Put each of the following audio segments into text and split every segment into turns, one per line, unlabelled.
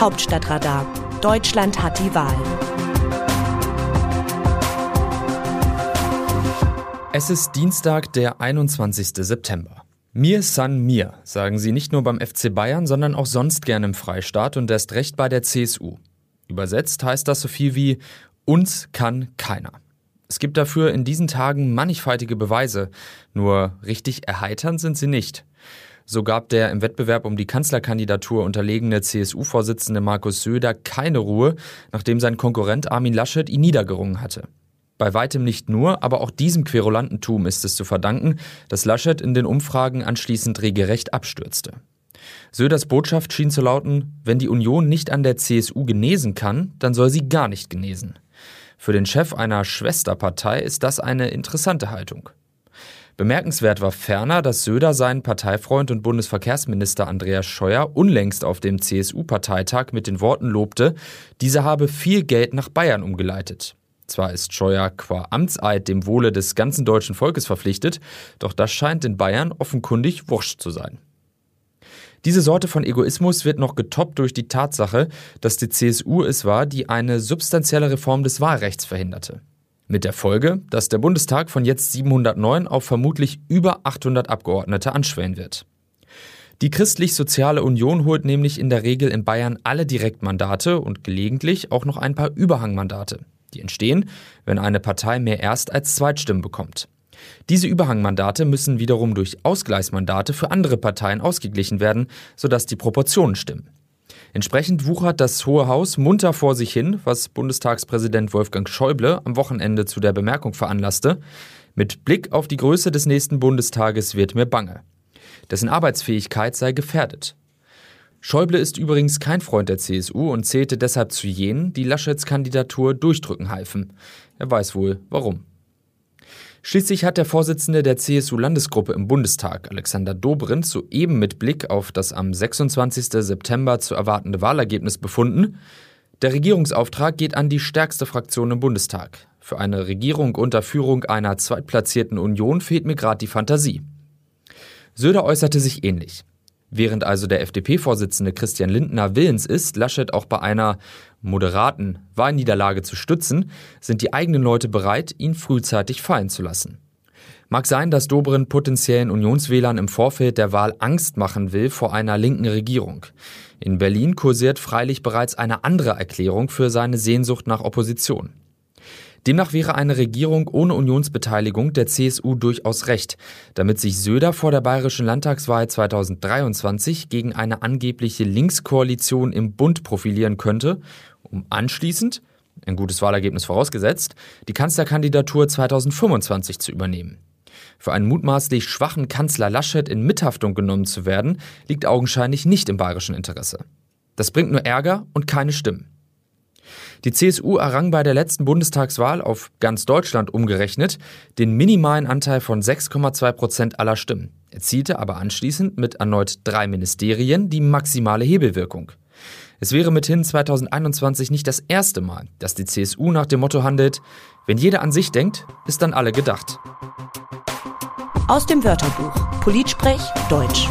Hauptstadtradar. Deutschland hat die Wahl.
Es ist Dienstag, der 21. September. Mir san mir, sagen sie nicht nur beim FC Bayern, sondern auch sonst gern im Freistaat und erst recht bei der CSU. Übersetzt heißt das so viel wie uns kann keiner. Es gibt dafür in diesen Tagen mannigfaltige Beweise, nur richtig erheiternd sind sie nicht. So gab der im Wettbewerb um die Kanzlerkandidatur unterlegene CSU-Vorsitzende Markus Söder keine Ruhe, nachdem sein Konkurrent Armin Laschet ihn niedergerungen hatte. Bei weitem nicht nur, aber auch diesem Querulantentum ist es zu verdanken, dass Laschet in den Umfragen anschließend regelrecht abstürzte. Söders Botschaft schien zu lauten, wenn die Union nicht an der CSU genesen kann, dann soll sie gar nicht genesen. Für den Chef einer Schwesterpartei ist das eine interessante Haltung. Bemerkenswert war ferner, dass Söder seinen Parteifreund und Bundesverkehrsminister Andreas Scheuer unlängst auf dem CSU-Parteitag mit den Worten lobte, dieser habe viel Geld nach Bayern umgeleitet. Zwar ist Scheuer qua Amtseid dem Wohle des ganzen deutschen Volkes verpflichtet, doch das scheint in Bayern offenkundig wurscht zu sein. Diese Sorte von Egoismus wird noch getoppt durch die Tatsache, dass die CSU es war, die eine substanzielle Reform des Wahlrechts verhinderte. Mit der Folge, dass der Bundestag von jetzt 709 auf vermutlich über 800 Abgeordnete anschwellen wird. Die Christlich-Soziale Union holt nämlich in der Regel in Bayern alle Direktmandate und gelegentlich auch noch ein paar Überhangmandate. Die entstehen, wenn eine Partei mehr Erst- als Zweitstimmen bekommt. Diese Überhangmandate müssen wiederum durch Ausgleichsmandate für andere Parteien ausgeglichen werden, sodass die Proportionen stimmen. Entsprechend wuchert das Hohe Haus munter vor sich hin, was Bundestagspräsident Wolfgang Schäuble am Wochenende zu der Bemerkung veranlasste. Mit Blick auf die Größe des nächsten Bundestages wird mir bange. Dessen Arbeitsfähigkeit sei gefährdet. Schäuble ist übrigens kein Freund der CSU und zählte deshalb zu jenen, die Laschets Kandidatur durchdrücken halfen. Er weiß wohl warum. Schließlich hat der Vorsitzende der CSU-Landesgruppe im Bundestag, Alexander Dobrindt, soeben mit Blick auf das am 26. September zu erwartende Wahlergebnis befunden, der Regierungsauftrag geht an die stärkste Fraktion im Bundestag. Für eine Regierung unter Führung einer zweitplatzierten Union fehlt mir gerade die Fantasie. Söder äußerte sich ähnlich. Während also der FDP-Vorsitzende Christian Lindner willens ist, Laschet auch bei einer moderaten Wahlniederlage zu stützen, sind die eigenen Leute bereit, ihn frühzeitig fallen zu lassen. Mag sein, dass Dobrindt potenziellen Unionswählern im Vorfeld der Wahl Angst machen will vor einer linken Regierung. In Berlin kursiert freilich bereits eine andere Erklärung für seine Sehnsucht nach Opposition. Demnach wäre eine Regierung ohne Unionsbeteiligung der CSU durchaus recht, damit sich Söder vor der bayerischen Landtagswahl 2023 gegen eine angebliche Linkskoalition im Bund profilieren könnte, um anschließend, ein gutes Wahlergebnis vorausgesetzt, die Kanzlerkandidatur 2025 zu übernehmen. Für einen mutmaßlich schwachen Kanzler Laschet in Mithaftung genommen zu werden, liegt augenscheinlich nicht im bayerischen Interesse. Das bringt nur Ärger und keine Stimmen. Die CSU errang bei der letzten Bundestagswahl auf ganz Deutschland umgerechnet den minimalen Anteil von 6,2 Prozent aller Stimmen, erzielte aber anschließend mit erneut drei Ministerien die maximale Hebelwirkung. Es wäre mithin 2021 nicht das erste Mal, dass die CSU nach dem Motto handelt, wenn jeder an sich denkt, ist dann alle gedacht.
Aus dem Wörterbuch Politsprech Deutsch.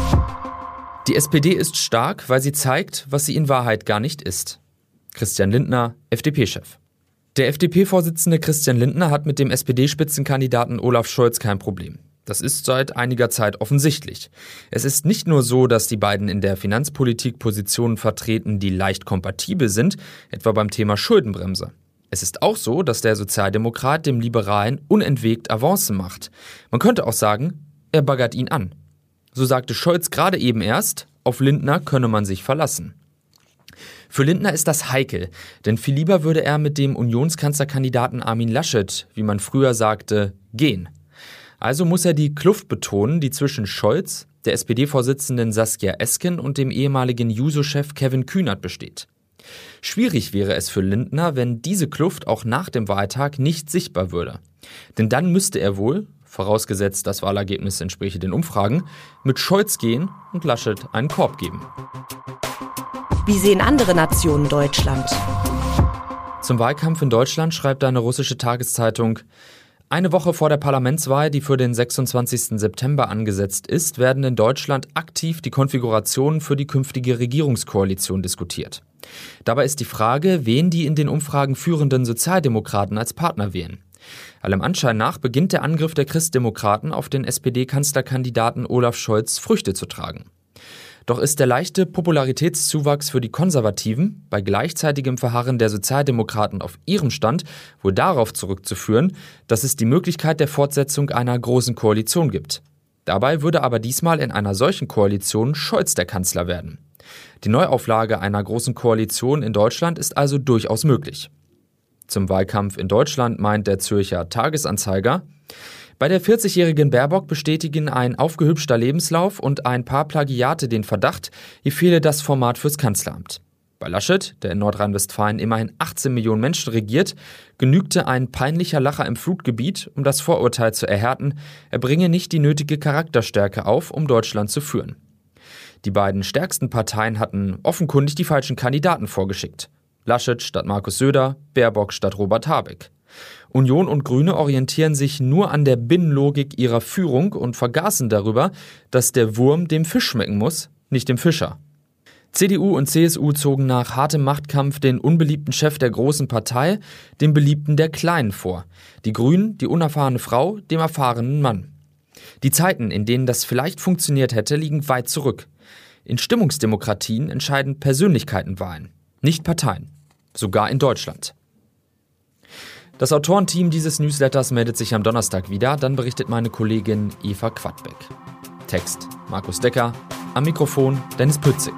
Die SPD ist stark, weil sie zeigt, was sie in Wahrheit gar nicht ist. Christian Lindner, FDP-Chef. Der FDP-Vorsitzende Christian Lindner hat mit dem SPD-Spitzenkandidaten Olaf Scholz kein Problem. Das ist seit einiger Zeit offensichtlich. Es ist nicht nur so, dass die beiden in der Finanzpolitik Positionen vertreten, die leicht kompatibel sind, etwa beim Thema Schuldenbremse. Es ist auch so, dass der Sozialdemokrat dem Liberalen unentwegt Avancen macht. Man könnte auch sagen, er baggert ihn an. So sagte Scholz gerade eben erst, auf Lindner könne man sich verlassen. Für Lindner ist das heikel, denn viel lieber würde er mit dem Unionskanzlerkandidaten Armin Laschet, wie man früher sagte, gehen. Also muss er die Kluft betonen, die zwischen Scholz, der SPD-Vorsitzenden Saskia Esken und dem ehemaligen Juso-Chef Kevin Kühnert besteht. Schwierig wäre es für Lindner, wenn diese Kluft auch nach dem Wahltag nicht sichtbar würde. Denn dann müsste er wohl, vorausgesetzt das Wahlergebnis entspräche den Umfragen, mit Scholz gehen und Laschet einen Korb geben.
Wie sehen andere Nationen Deutschland?
Zum Wahlkampf in Deutschland schreibt eine russische Tageszeitung, Eine Woche vor der Parlamentswahl, die für den 26. September angesetzt ist, werden in Deutschland aktiv die Konfigurationen für die künftige Regierungskoalition diskutiert. Dabei ist die Frage, wen die in den Umfragen führenden Sozialdemokraten als Partner wählen. Allem Anschein nach beginnt der Angriff der Christdemokraten auf den SPD-Kanzlerkandidaten Olaf Scholz Früchte zu tragen. Doch ist der leichte Popularitätszuwachs für die Konservativen bei gleichzeitigem Verharren der Sozialdemokraten auf ihrem Stand wohl darauf zurückzuführen, dass es die Möglichkeit der Fortsetzung einer großen Koalition gibt. Dabei würde aber diesmal in einer solchen Koalition Scholz der Kanzler werden. Die Neuauflage einer großen Koalition in Deutschland ist also durchaus möglich. Zum Wahlkampf in Deutschland meint der Zürcher Tagesanzeiger, bei der 40-jährigen Baerbock bestätigen ein aufgehübschter Lebenslauf und ein paar Plagiate den Verdacht, ihr fehle das Format fürs Kanzleramt. Bei Laschet, der in Nordrhein-Westfalen immerhin 18 Millionen Menschen regiert, genügte ein peinlicher Lacher im Flutgebiet, um das Vorurteil zu erhärten, er bringe nicht die nötige Charakterstärke auf, um Deutschland zu führen. Die beiden stärksten Parteien hatten offenkundig die falschen Kandidaten vorgeschickt. Laschet statt Markus Söder, Baerbock statt Robert Habeck. Union und Grüne orientieren sich nur an der Binnenlogik ihrer Führung und vergaßen darüber, dass der Wurm dem Fisch schmecken muss, nicht dem Fischer. CDU und CSU zogen nach hartem Machtkampf den unbeliebten Chef der großen Partei, dem beliebten der Kleinen vor. Die Grünen, die unerfahrene Frau, dem erfahrenen Mann. Die Zeiten, in denen das vielleicht funktioniert hätte, liegen weit zurück. In Stimmungsdemokratien entscheiden Persönlichkeitenwahlen, nicht Parteien. Sogar in Deutschland. Das Autorenteam dieses Newsletters meldet sich am Donnerstag wieder, dann berichtet meine Kollegin Eva Quadbeck. Text Markus Decker, am Mikrofon Dennis Pützig.